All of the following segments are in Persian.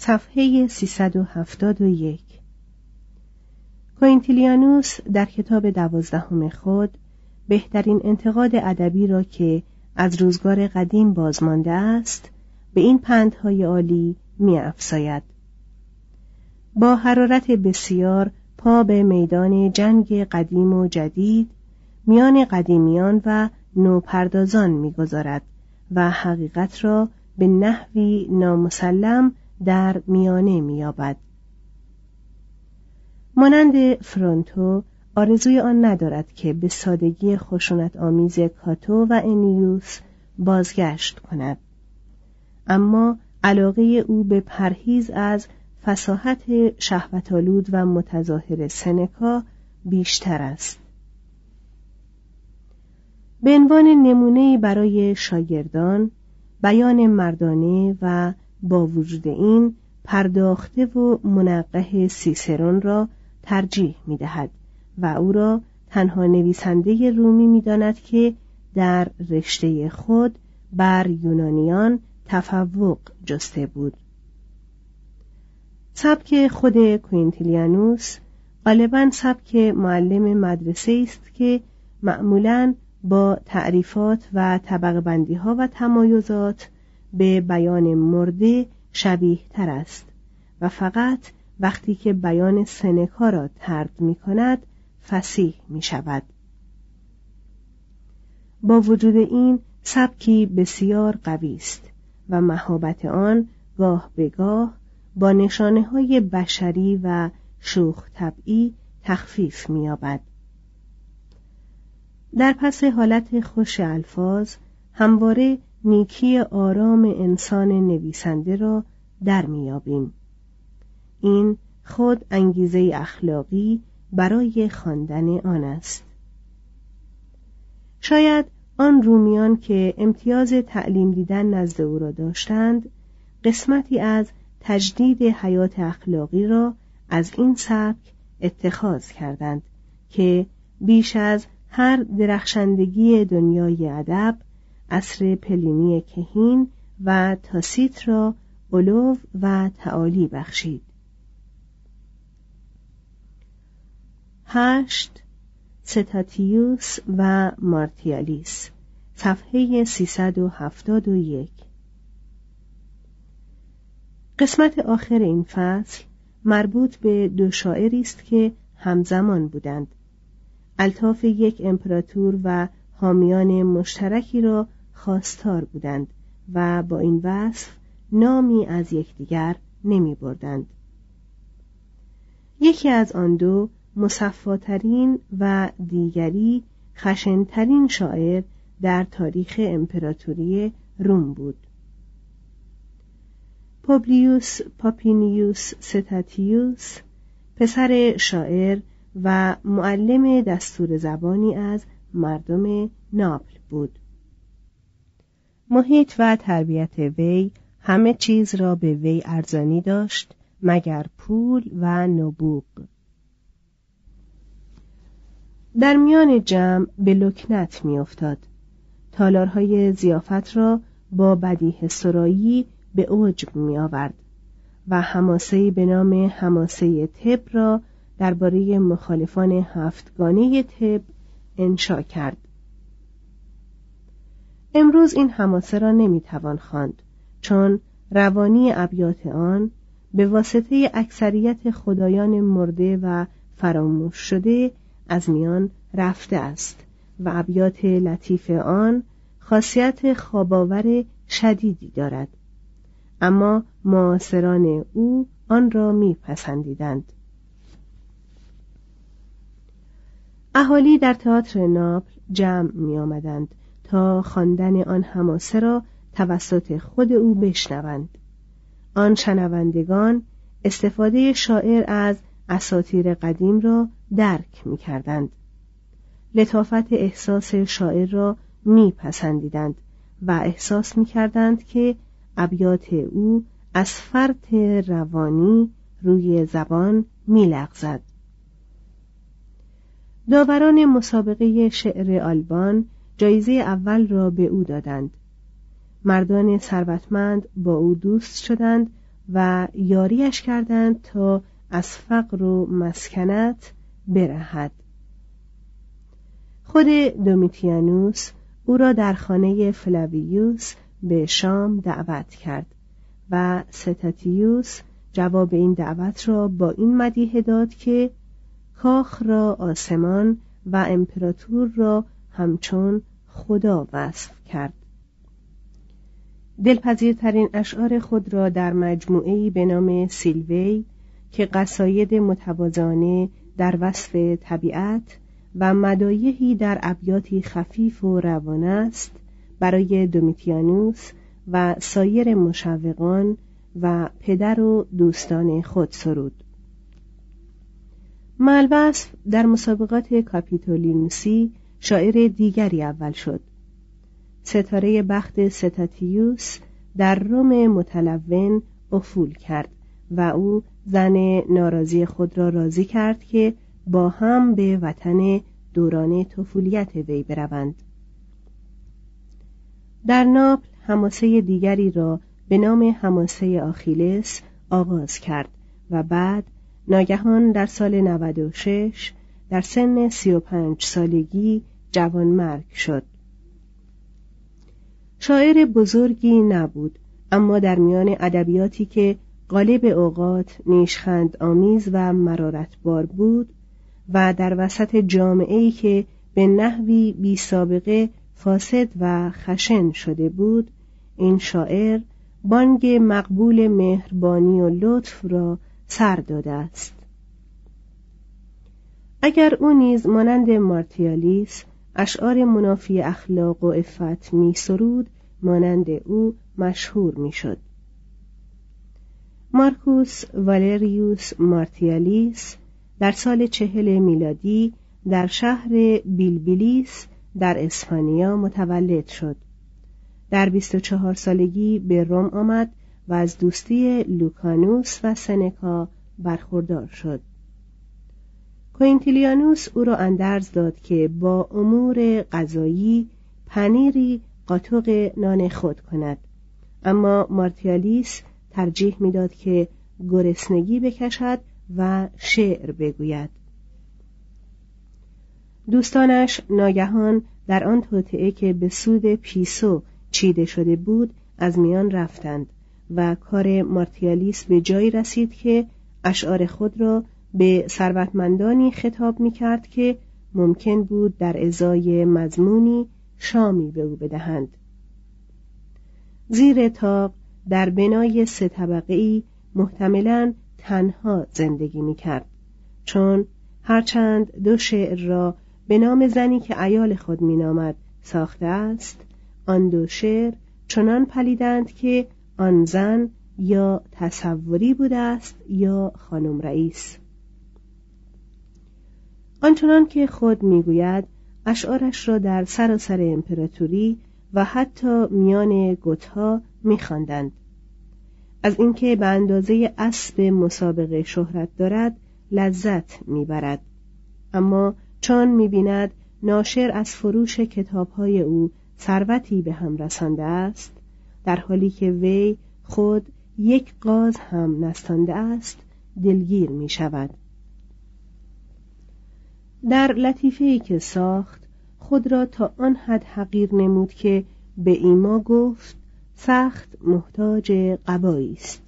صفحه 371 کوینتیلیانوس در کتاب دوازدهم خود بهترین انتقاد ادبی را که از روزگار قدیم بازمانده است به این پندهای عالی می افساید. با حرارت بسیار پا به میدان جنگ قدیم و جدید میان قدیمیان و نوپردازان می‌گذارد و حقیقت را به نحوی نامسلم در میانه مییابد. مانند فرونتو آرزوی آن ندارد که به سادگی خشونت آمیز کاتو و انیوس بازگشت کند. اما علاقه او به پرهیز از فساحت شهوتالود و متظاهر سنکا بیشتر است. به عنوان نمونه برای شاگردان بیان مردانه و با وجود این پرداخته و منقه سیسرون را ترجیح می دهد و او را تنها نویسنده رومی می داند که در رشته خود بر یونانیان تفوق جسته بود. سبک خود کوینتیلیانوس غالبا سبک معلم مدرسه است که معمولا با تعریفات و طبق بندی ها و تمایزات به بیان مرده شبیه تر است و فقط وقتی که بیان سنکا را ترد می کند فسیح می شود. با وجود این سبکی بسیار قوی است و مهابت آن گاه به گاه با نشانه های بشری و شوخ طبعی تخفیف می‌یابد. در پس حالت خوش الفاظ همواره نیکی آرام انسان نویسنده را در میابیم این خود انگیزه اخلاقی برای خواندن آن است. شاید آن رومیان که امتیاز تعلیم دیدن نزد او را داشتند قسمتی از تجدید حیات اخلاقی را از این سبک اتخاذ کردند که بیش از هر درخشندگی دنیای ادب عصر پلینی کهین و تاسیت را علو و تعالی بخشید. هشت ستاتیوس و مارتیالیس صفحه 371 قسمت آخر این فصل مربوط به دو شاعری است که همزمان بودند. الطاف یک امپراتور و حامیان مشترکی را خواستار بودند و با این وصف نامی از یکدیگر نمی بردند. یکی از آن دو مصفاترین و دیگری خشنترین شاعر در تاریخ امپراتوری روم بود پوبلیوس پاپینیوس ستاتیوس پسر شاعر و معلم دستور زبانی از مردم ناپل بود محیط و تربیت وی همه چیز را به وی ارزانی داشت مگر پول و نبوغ. در میان جمع به لکنت میافتاد. تالارهای زیافت را با بدیه سرایی به عجب می آورد و حماسه به نام حماسه تب را درباره مخالفان هفتگانه تب انشا کرد. امروز این حماسه را نمی‌توان خواند چون روانی ابیات آن به واسطه اکثریت خدایان مرده و فراموش شده از میان رفته است و ابیات لطیف آن خاصیت خواباور شدیدی دارد. اما معاصران او آن را میپسندیدند. اهالی در تئاتر ناپل جمع می آمدند تا خواندن آن حماسه را توسط خود او بشنوند آن شنوندگان استفاده شاعر از اساطیر قدیم را درک می کردند. لطافت احساس شاعر را میپسندیدند و احساس می کردند که ابیات او از فرط روانی روی زبان میلغزد. داوران مسابقه شعر آلبان جایزه اول را به او دادند. مردان ثروتمند با او دوست شدند و یاریش کردند تا از فقر و مسکنت برهد. خود دومیتیانوس او را در خانه فلاویوس به شام دعوت کرد و ستاتیوس جواب این دعوت را با این مدیه داد که کاخ را آسمان و امپراتور را همچون خدا وصف کرد. دلپذیرترین اشعار خود را در مجموعه به نام سیلوی که قصاید متوازانه در وصف طبیعت و مدایحی در ابیاتی خفیف و روان است برای دومیتیانوس و سایر مشوقان و پدر و دوستان خود سرود. ملوصف در مسابقات کاپیتولینوسی شاعر دیگری اول شد. ستاره بخت ستاتیوس در روم متلون افول کرد و او زن ناراضی خود را راضی کرد که با هم به وطن دوران طفولیت وی بروند. در ناپل حماسه دیگری را به نام حماسه آخیلس آغاز کرد و بعد ناگهان در سال 96 در سن 35 سالگی جوان مرگ شد. شاعر بزرگی نبود اما در میان ادبیاتی که غالب اوقات نیشخند آمیز و مرارتبار بود و در وسط جامعه‌ای که به نحوی بی سابقه فاسد و خشن شده بود این شاعر بانگ مقبول مهربانی و لطف را سر داده است. اگر او نیز مانند مارتیالیس اشعار منافی اخلاق و عفت می سرود مانند او مشهور می شد. مارکوس والریوس مارتیالیس در سال چهل میلادی در شهر بیلبیلیس در اسپانیا متولد شد در 24 سالگی به روم آمد و از دوستی لوکانوس و سنکا برخوردار شد کوینتیلیانوس او را اندرز داد که با امور قضایی پنیری قاطق نان خود کند. اما مارتیالیس ترجیح می‌داد که گرسنگی بکشد و شعر بگوید. دوستانش ناگهان در آن توطعه که به سود پیسو چیده شده بود از میان رفتند و کار مارتیالیس به جایی رسید که اشعار خود را به ثروتمندانی خطاب می کرد که ممکن بود در ازای مضمونی شامی به او بدهند. زیر تاق در بنای سه طبقه ای محتملا تنها زندگی می کرد چون هرچند دو شعر را به نام زنی که ایال خود مینامد ساخته است آن دو شعر چنان پلیدند که آن زن یا تصوری بوده است یا خانم رئیس. آنچنان که خود می‌گوید اشعارش را در سراسر امپراتوری و حتی میان گوتها میخواندند. از اینکه به اندازه اسب مسابقه شهرت دارد لذت می‌برد. اما چون می‌بیند ناشر از فروش کتابهای او ثروتی به هم رسانده است در حالی که وی خود یک قاز هم نستانده است دلگیر می شود در لطیفه که ساخت خود را تا آن حد حقیر نمود که به ایما گفت سخت محتاج قبایی است.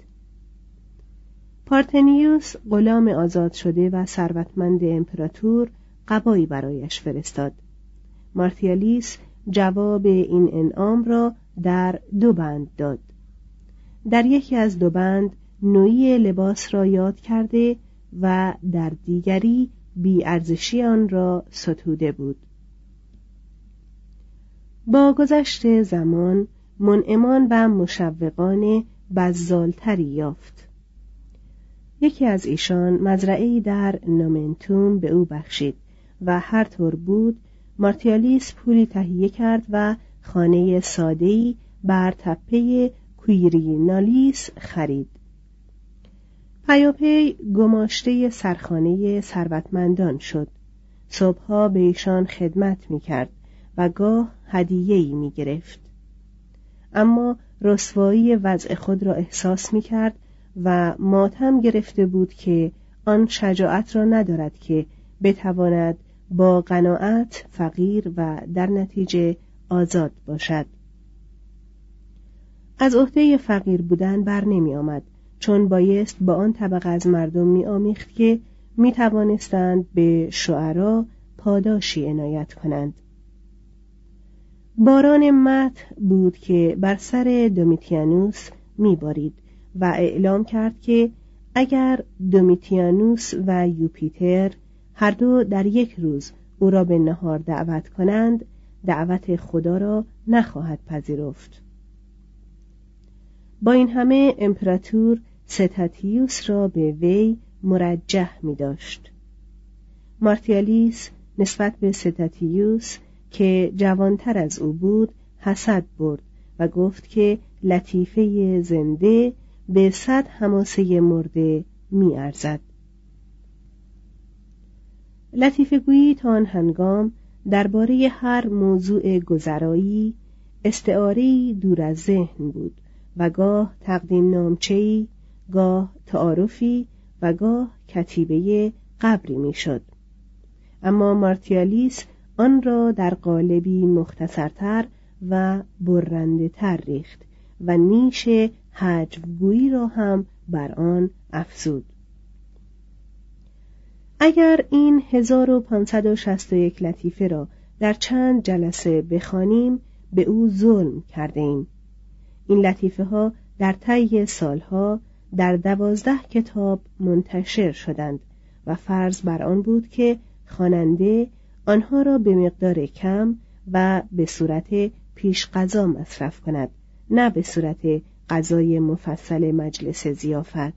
پارتنیوس غلام آزاد شده و ثروتمند امپراتور قبایی برایش فرستاد. مارتیالیس جواب این انعام را در دو بند داد. در یکی از دو بند نوعی لباس را یاد کرده و در دیگری بیارزشی آن را ستوده بود. با گذشت زمان منعمان و مشوقان بزالتری یافت. یکی از ایشان مزرعه در نومنتوم به او بخشید و هر طور بود مارتیالیس پولی تهیه کرد و خانه ساده‌ای بر تپه کویرینالیس خرید. پیاپی گماشته سرخانه ثروتمندان شد. صبحها به ایشان خدمت می کرد و گاه هدیه‌ای می گرفت اما رسوایی وضع خود را احساس می کرد و ماتم گرفته بود که آن شجاعت را ندارد که بتواند با قناعت فقیر و در نتیجه آزاد باشد. از عهده فقیر بودن بر نمی آمد چون بایست با آن طبقه از مردم می آمیخت که می توانستند به شعرا پاداشی عنایت کنند. باران مت بود که بر سر دومیتیانوس می بارید و اعلام کرد که اگر دومیتیانوس و یوپیتر هر دو در یک روز او را به نهار دعوت کنند دعوت خدا را نخواهد پذیرفت. با این همه امپراتور ستاتیوس را به وی مرجح می داشت مارتیالیس نسبت به ستاتیوس که جوانتر از او بود حسد برد و گفت که لطیفه زنده به صد هماسه مرده می ارزد. لطیفه گویی تا آن هنگام درباره هر موضوع گذرایی استعاری دور از ذهن بود و گاه تقدیم نامچهی گاه تعارفی و گاه کتیبه قبری می‌شد اما مارتیالیس آن را در قالبی مختصرتر و برنده تر ریخت و نیش حجبگویی را هم بر آن افزود اگر این 1561 لطیفه را در چند جلسه بخوانیم به او ظلم کرده ایم. این لطیفه ها در طی سالها در دوازده کتاب منتشر شدند و فرض بر آن بود که خواننده آنها را به مقدار کم و به صورت پیش قضا مصرف کند نه به صورت غذای مفصل مجلس زیافت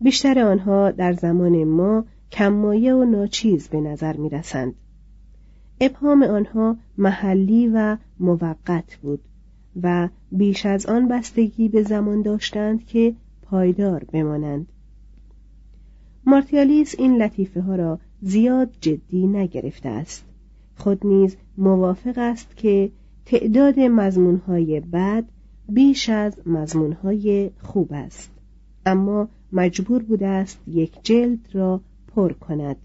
بیشتر آنها در زمان ما کمایه و ناچیز به نظر می رسند. ابهام آنها محلی و موقت بود و بیش از آن بستگی به زمان داشتند که پایدار بمانند. مارتیالیس این لطیفه ها را زیاد جدی نگرفته است. خود نیز موافق است که تعداد مضمونهای بد بیش از مضمونهای خوب است. اما مجبور بوده است یک جلد را پر کند.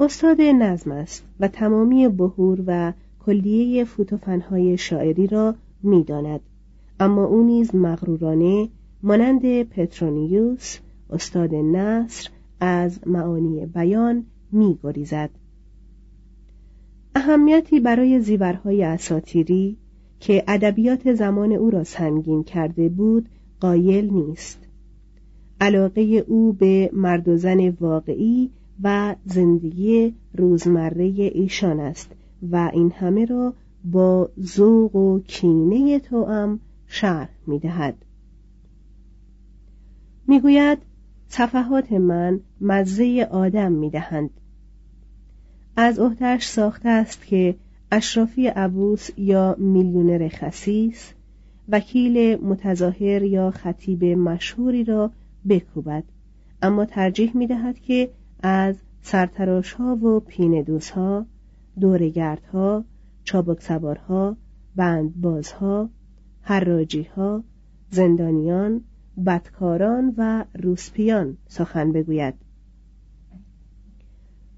استاد نظم است و تمامی بهور و کلیه فوتوفنهای شاعری را می‌داند. اما او نیز مغرورانه مانند پترونیوس استاد نصر از معانی بیان میگریزد. اهمیتی برای زیورهای اساتیری که ادبیات زمان او را سنگین کرده بود قایل نیست. علاقه او به مرد و زن واقعی و زندگی روزمره ایشان است. و این همه را با ذوق و کینه توام شرح می دهد. می‌گوید صفحات من مزه آدم می دهند. از عهدهش ساخته است که اشرافی عبوس یا میلیونر خسیس وکیل متظاهر یا خطیب مشهوری را بکوبد اما ترجیح می دهد که از سرتراش ها و پیندوس ها دورگرد ها چابک سوارها بندبازها حراجی ها زندانیان بدکاران و روسپیان سخن بگوید.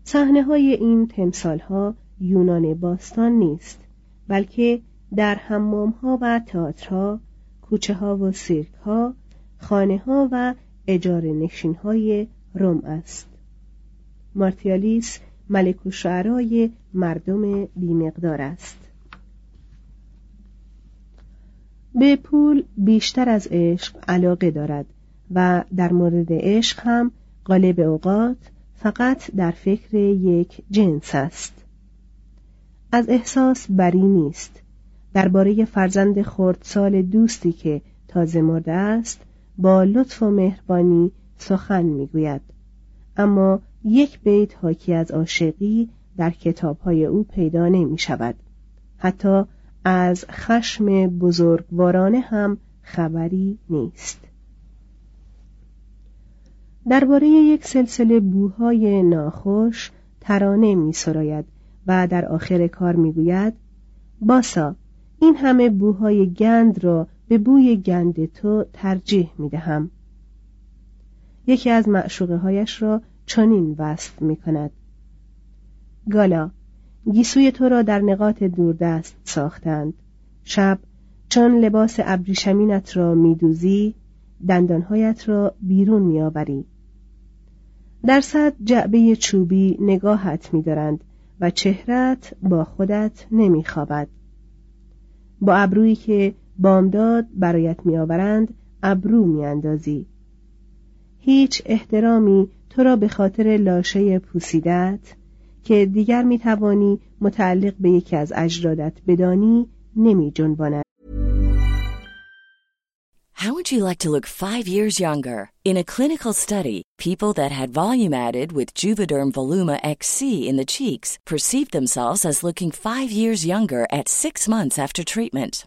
صحنه های این تمثال ها یونان باستان نیست بلکه در حمام ها و تئاترها کوچه ها و سیرک ها خانه ها و اجاره نشین های روم است. مارتیالیس ملک و شعرای مردم بیمقدار است. به پول بیشتر از عشق علاقه دارد و در مورد عشق هم غالب اوقات فقط در فکر یک جنس است. از احساس بری نیست. درباره فرزند خردسال دوستی که تازه مرده است با لطف و مهربانی سخن می‌گوید. اما یک بیت حاکی از عاشقی در کتابهای او پیدا نمی شود حتی از خشم بزرگوارانه هم خبری نیست درباره یک سلسله بوهای ناخوش ترانه می سراید و در آخر کار می گوید باسا این همه بوهای گند را به بوی گند تو ترجیح می دهم. یکی از معشوقه هایش را چنین وصف می کند گالا گیسوی تو را در نقاط دوردست ساختند. شب چون لباس ابریشمینت را میدوزی دندانهایت را بیرون میآوری. در صد جعبه چوبی نگاهت میدارند و چهرت با خودت نمیخوابد. با ابرویی که بامداد برایت میآورند ابرو میاندازی. هیچ احترامی تو را به خاطر لاشه پوسیدت که دیگر می توانی متعلق به یکی از اجدادت بدانی نمی جنباند. How would you like to look five years younger? In a clinical study, people that had volume added with Juvederm Voluma XC in the cheeks perceived themselves as looking five years younger at six months after treatment.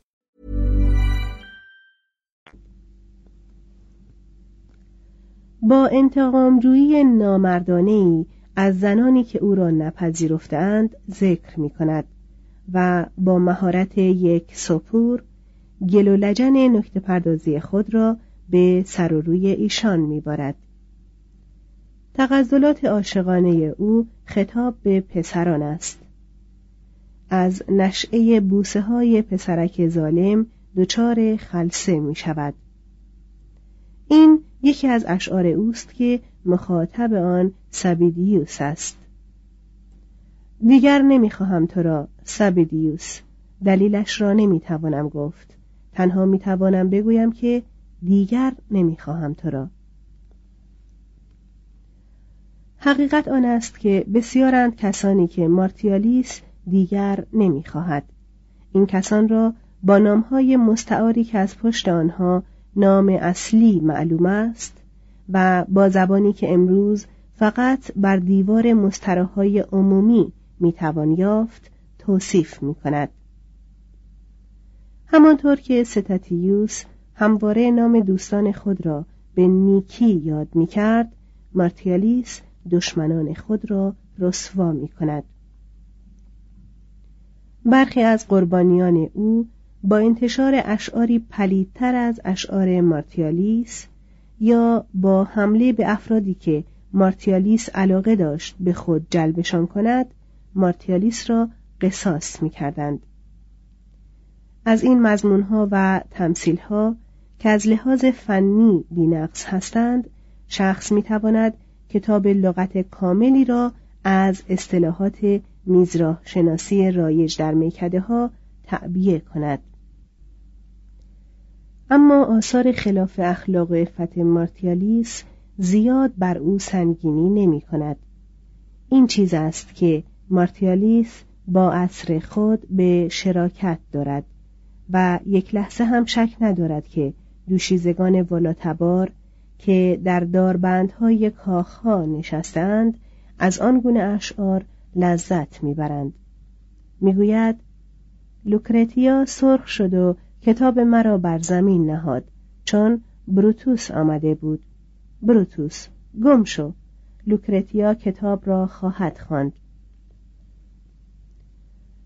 با انتقامجویی نامردانه ای از زنانی که او را نپذیرفتند ذکر می کند و با مهارت یک سپور گل و لجن نکته پردازی خود را به سر و روی ایشان میبارد. تغزلات عاشقانه او خطاب به پسران است. از نشعه بوسه های پسرک ظالم دچار خلصه می شود این یکی از اشعار اوست که مخاطب آن سبیدیوس است. دیگر نمی‌خواهم تو را سبیدیوس دلیلش را نمی‌توانم گفت. تنها می‌توانم بگویم که دیگر نمی‌خواهم تو را. حقیقت آن است که بسیارند کسانی که مارتیالیس دیگر نمی‌خواهد. این کسان را با نامهای مستعاری که از پشت آنها نام اصلی معلوم است و با زبانی که امروز فقط بر دیوار مستراهای عمومی می‌توان یافت توصیف می کند. همانطور که ستاتیوس همواره نام دوستان خود را به نیکی یاد می کرد مارتیالیس دشمنان خود را رسوا می کند. برخی از قربانیان او با انتشار اشعاری پلیدتر از اشعار مارتیالیس یا با حمله به افرادی که مارتیالیس علاقه داشت به خود جلبشان کند مارتیالیس را قصاص می کردند. از این مضمونها و تمثیلها که از لحاظ فنی بینقص هستند شخص می تواند کتاب لغت کاملی را از اصطلاحات میزراه شناسی رایج در میکده ها تعبیه کند اما آثار خلاف اخلاق و عفت مارتیالیس زیاد بر او سنگینی نمی کند. این چیز است که مارتیالیس با عصر خود به شراکت دارد و یک لحظه هم شک ندارد که دوشیزگان والاتبار که در داربندهای کاخها نشستند از آن گونه اشعار لذت می‌برند می‌گوید لوکرتیا سرخ شد و کتاب مرا بر زمین نهاد چون بروتوس آمده بود. بروتوس گم شو. لوکرتیا کتاب را خواهد خواند.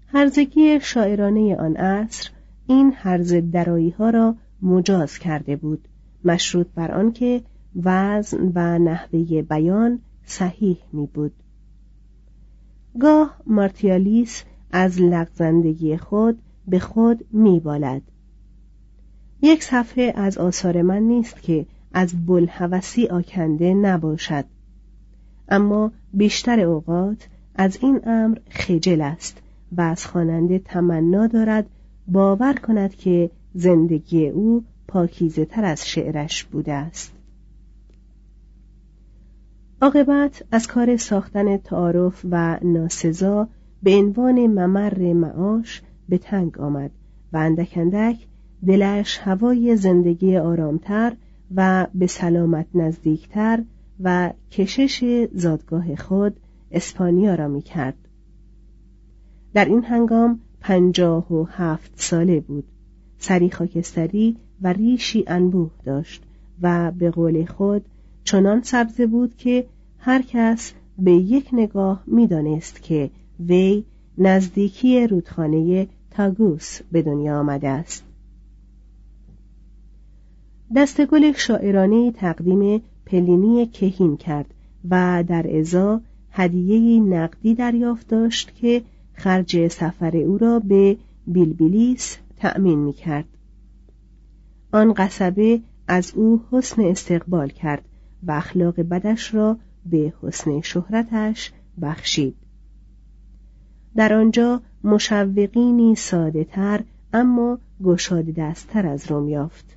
هرزگی شاعرانه آن عصر این هرز درایی ها را مجاز کرده بود مشروط بر آنکه وزن و نحوه بیان صحیح می بود. گاه مارتیالیس از لغزندگی خود به خود می بالد. یک صفحه از آثار من نیست که از بلحوثی آکنده نباشد. اما بیشتر اوقات از این امر خجل است و از خواننده تمنا دارد باور کند که زندگی او پاکیزه تر از شعرش بوده است. عاقبت از کار ساختن تعارف و ناسزا به عنوان ممر معاش به تنگ آمد و اندک اندک دلش هوای زندگی آرامتر و به سلامت نزدیکتر و کشش زادگاه خود اسپانیا را می کرد. در این هنگام پنجاه و هفت ساله بود سری خاکستری و ریشی انبوه داشت و به قول خود چنان سبزه بود که هر کس به یک نگاه می‌دانست که وی نزدیکی رودخانه تاگوس به دنیا آمده است دستگل شاعرانه تقدیم پلینی کهین کرد و در ازا هدیه نقدی دریافت داشت که خرج سفر او را به بیلبیلیس تأمین می کرد. آن قصبه از او حسن استقبال کرد و اخلاق بدش را به حسن شهرتش بخشید. در آنجا مشوقینی ساده تر اما گشاده دستتر از روم یافت.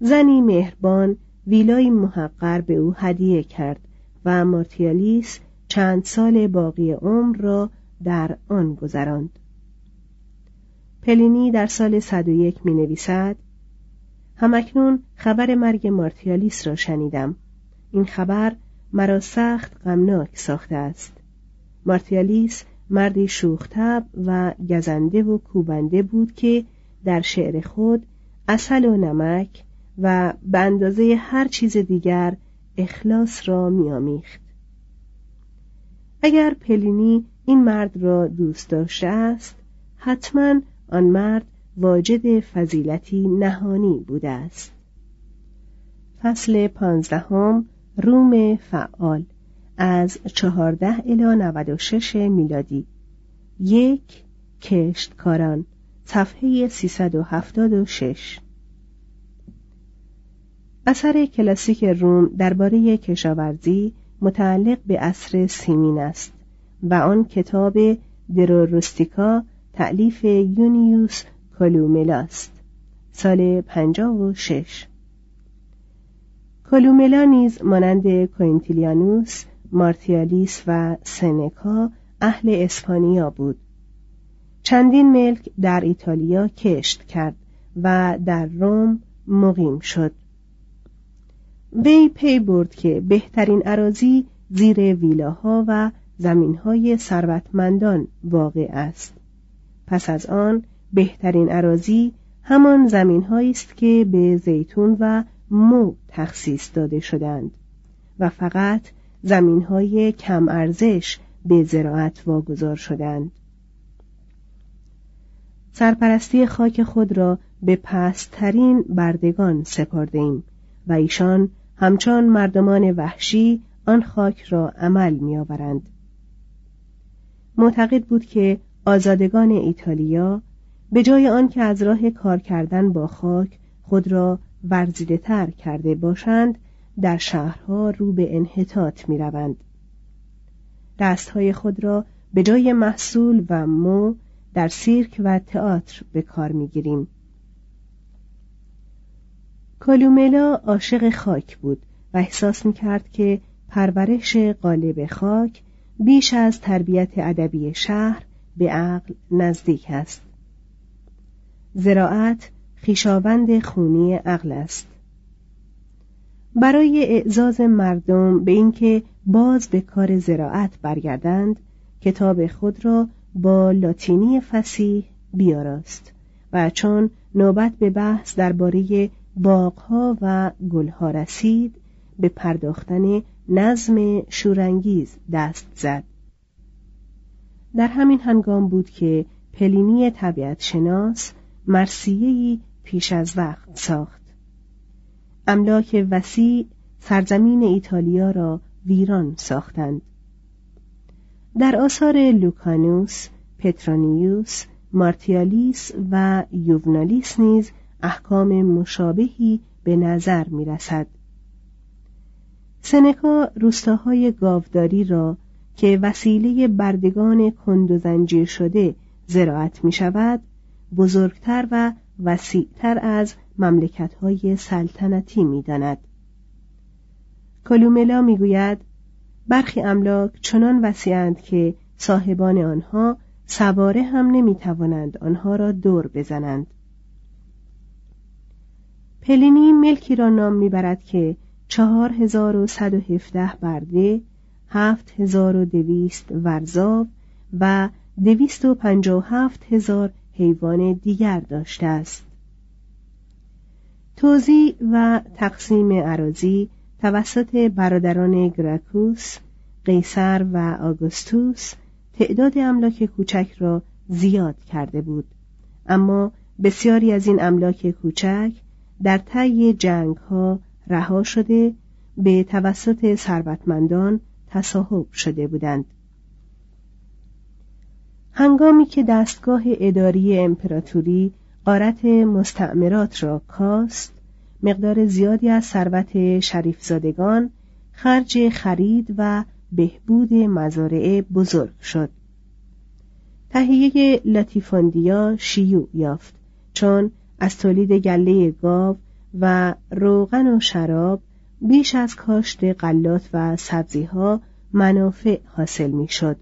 زنی مهربان ویلای محقر به او هدیه کرد و مارتیالیس چند سال باقی عمر را در آن گذراند. پلینی در سال 101 می نویسد همکنون خبر مرگ مارتیالیس را شنیدم این خبر مرا سخت غمناک ساخته است مارتیالیس مردی شوختب و گزنده و کوبنده بود که در شعر خود اصل و نمک و به اندازه هر چیز دیگر اخلاص را میآمیخت. اگر پلینی این مرد را دوست داشته است حتما آن مرد واجد فضیلتی نهانی بوده است. فصل پانزدهم روم فعال از چهارده الی 96 میلادی. یک کشتکاران صفحه 376 اثر کلاسیک روم درباره کشاورزی متعلق به عصر سیمین است و آن کتاب دروروستیکا تعلیف یونیوس کلوملا است. سال 56 کلوملا نیز مانند کوینتیلیانوس مارتیالیس و سنکا اهل اسپانیا بود. چندین ملک در ایتالیا کشت کرد و در روم مقیم شد. وی پی برد که بهترین عراضی زیر ویلاها و زمینهای ثروتمندان واقع است. پس از آن بهترین عراضی همان زمینهایی است که به زیتون و مو تخصیص داده شدند و فقط زمینهای کم ارزش به زراعت واگذار شدند. سرپرستی خاک خود را به پستترین بردگان سپارده ایم و ایشان همچون مردمان وحشی آن خاک را عمل میآورند معتقد بود که آزادگان ایتالیا به جای آنکه از راه کار کردن با خاک خود را ورزیده تر کرده باشند در شهرها رو به انحطاط می روند. دستهای خود را به جای محصول و مو در سیرک و تئاتر به کار می گیریم. کالوملا عاشق خاک بود و احساس می کرد که پرورش قالب خاک بیش از تربیت ادبی شهر به عقل نزدیک است. زراعت خیشاوند خونی عقل است. برای اعزاز مردم به اینکه باز به کار زراعت برگردند کتاب خود را با لاتینی فسیح بیاراست و چون نوبت به بحث درباره باغها و گلها رسید به پرداختن نظم شورانگیز دست زد. در همین هنگام بود که پلینی طبیعت شناس مرسیهی پیش از وقت ساخت. املاک وسیع سرزمین ایتالیا را ویران ساختند. در آثار لوکانوس، پترانیوس، مارتیالیس و یوونالیس نیز احکام مشابهی به نظر می رسد. سنکا روستاهای گاوداری را که وسیله بردگان کند و زنجیر شده زراعت می شود بزرگتر و وسیعتر از مملکتهای سلطنتی می داند. کلوملا می گوید برخی املاک چنان وسیعند که صاحبان آنها سواره هم نمی توانند آنها را دور بزنند. پلینی ملکی را نام می‌برد که چهار هزار و صد و هفته برده هفت هزار و دویست ورزاو و دویست و پنجاه و هفت هزار حیوان دیگر داشته است. توزیع و تقسیم عراضی توسط برادران گراکوس قیصر و آگوستوس تعداد املاک کوچک را زیاد کرده بود. اما بسیاری از این املاک کوچک در طی جنگ ها رها شده به توسط ثروتمندان تصاحب شده بودند. هنگامی که دستگاه اداری امپراتوری قارت مستعمرات را کاست مقدار زیادی از ثروت شریفزادگان خرج خرید و بهبود مزارع بزرگ شد. تهیه لاتیفاندیا شیوع یافت چون از تولید گله گاو و روغن و شراب بیش از کاشت غلات و سبزیها منافع حاصل می‌شد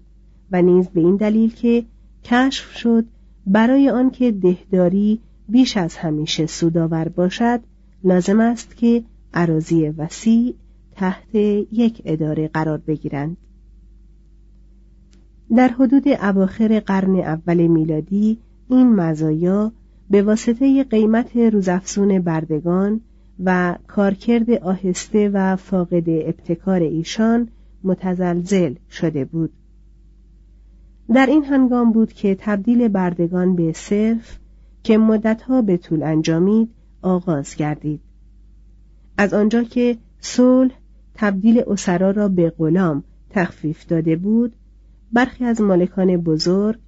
و نیز به این دلیل که کشف شد برای آنکه دهداری بیش از همیشه سودآور باشد لازم است که عراضی وسیع تحت یک اداره قرار بگیرند. در حدود اواخر قرن اول میلادی این مزایا به واسطه قیمت روزافزون بردگان و کارکرد آهسته و فاقد ابتکار ایشان متزلزل شده بود. در این هنگام بود که تبدیل بردگان به صرف که مدتها به طول انجامید آغاز گردید. از آنجا که صلح تبدیل اسرا را به غلام تخفیف داده بود برخی از مالکان بزرگ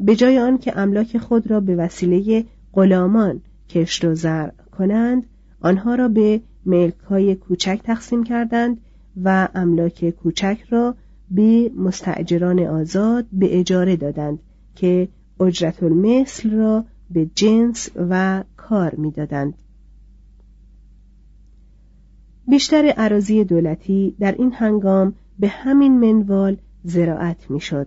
به جای آنکه املاک خود را به وسیله غلامان کشت و زرع کنند آنها را به ملک های کوچک تقسیم کردند و املاک کوچک را به مستعجران آزاد به اجاره دادند که اجرت المثل را به جنس و کار می‌دادند. بیشتر عراضی دولتی در این هنگام به همین منوال زراعت می‌شد.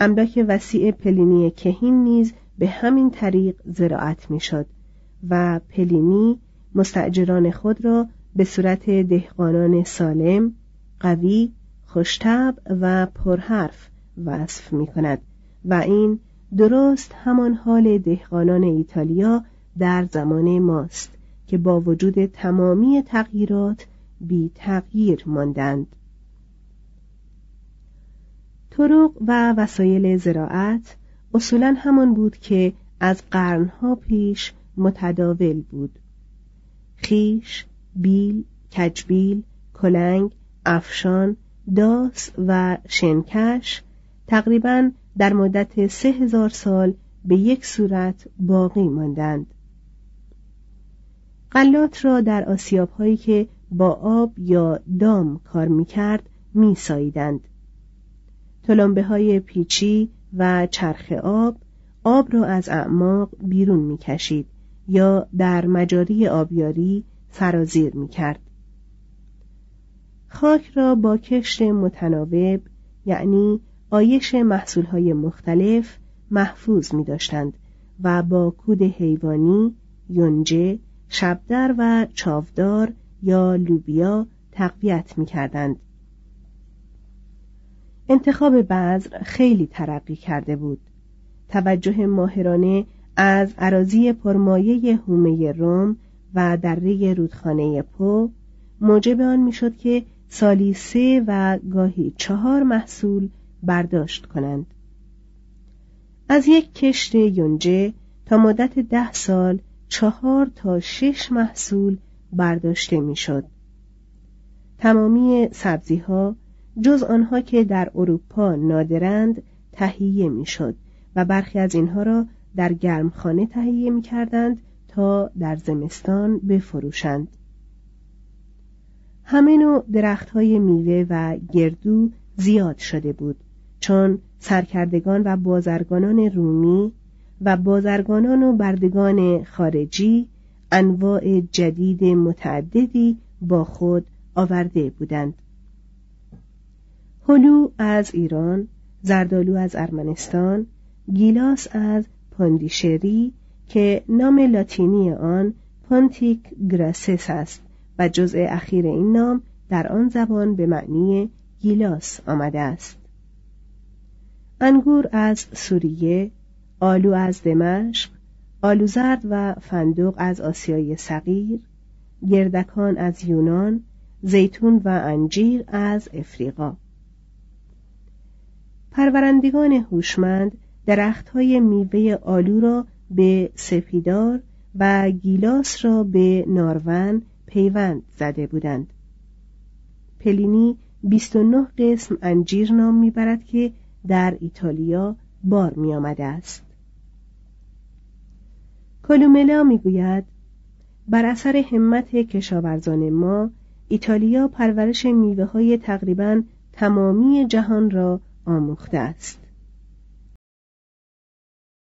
املاک وسیع پلینی کهین نیز به همین طریق زراعت می‌شد و پلینی مستعجران خود را به صورت دهقانان سالم، قوی، خوشتب و پرحرف وصف می کند و این درست همان حال دهقانان ایتالیا در زمان ماست که با وجود تمامی تغییرات بی تغییر ماندند. طرق و وسایل زراعت اصولا همان بود که از قرنها پیش متداول بود. خیش، بیل، کجبیل، کلنگ، افشان، داس و شنکش تقریبا در مدت سه هزار سال به یک صورت باقی ماندند. قلات را در آسیاب هایی که با آب یا دام کار می کرد می ساییدند. تلمبه های پیچی و چرخ آب آب را از اعماق بیرون می کشید یا در مجاری آبیاری سرازیر می کرد. خاک را با کشت متناوب یعنی آیش محصولهای مختلف محفوظ می داشتند و با کود حیوانی، یونجه، شبدر و چاودار یا لوبیا تقویت می کردند. انتخاب بذر خیلی ترقی کرده بود. توجه ماهرانه از عراضی پرمایه هومه روم و دره رودخانه پو موجب آن می‌شد که سالی سه و گاهی چهار محصول برداشت کنند از یک کشت یونجه تا مدت ده سال چهار تا شش محصول برداشته می‌شد. تمامی سبزی ها جز آنها که در اروپا نادرند تهیه می‌شد و برخی از اینها را در گرمخانه تهیه می کردند تا در زمستان بفروشند. همه نوع درخت های میوه و گردو زیاد شده بود چون سرکردگان و بازرگانان رومی و بازرگانان و بردگان خارجی انواع جدید متعددی با خود آورده بودند هلو از ایران زردالو از ارمنستان گیلاس از پاندیشری که نام لاتینی آن پانتیک گراسس است و جزء اخیر این نام در آن زبان به معنی گیلاس آمده است. انگور از سوریه آلو از دمشق آلو زرد و فندق از آسیای صغیر گردکان از یونان زیتون و انجیر از افریقا. پرورندگان هوشمند درختهای میوه آلو را به سپیدار و گیلاس را به نارون پیوند زده بودند. پلینی 29 قسم انجیر نام می‌برد که در ایتالیا بار می آمده است. کلوملا می‌گوید بر اثر همت کشاورزان ما ایتالیا پرورش میوه های تقریبا تمامی جهان را آموخته است.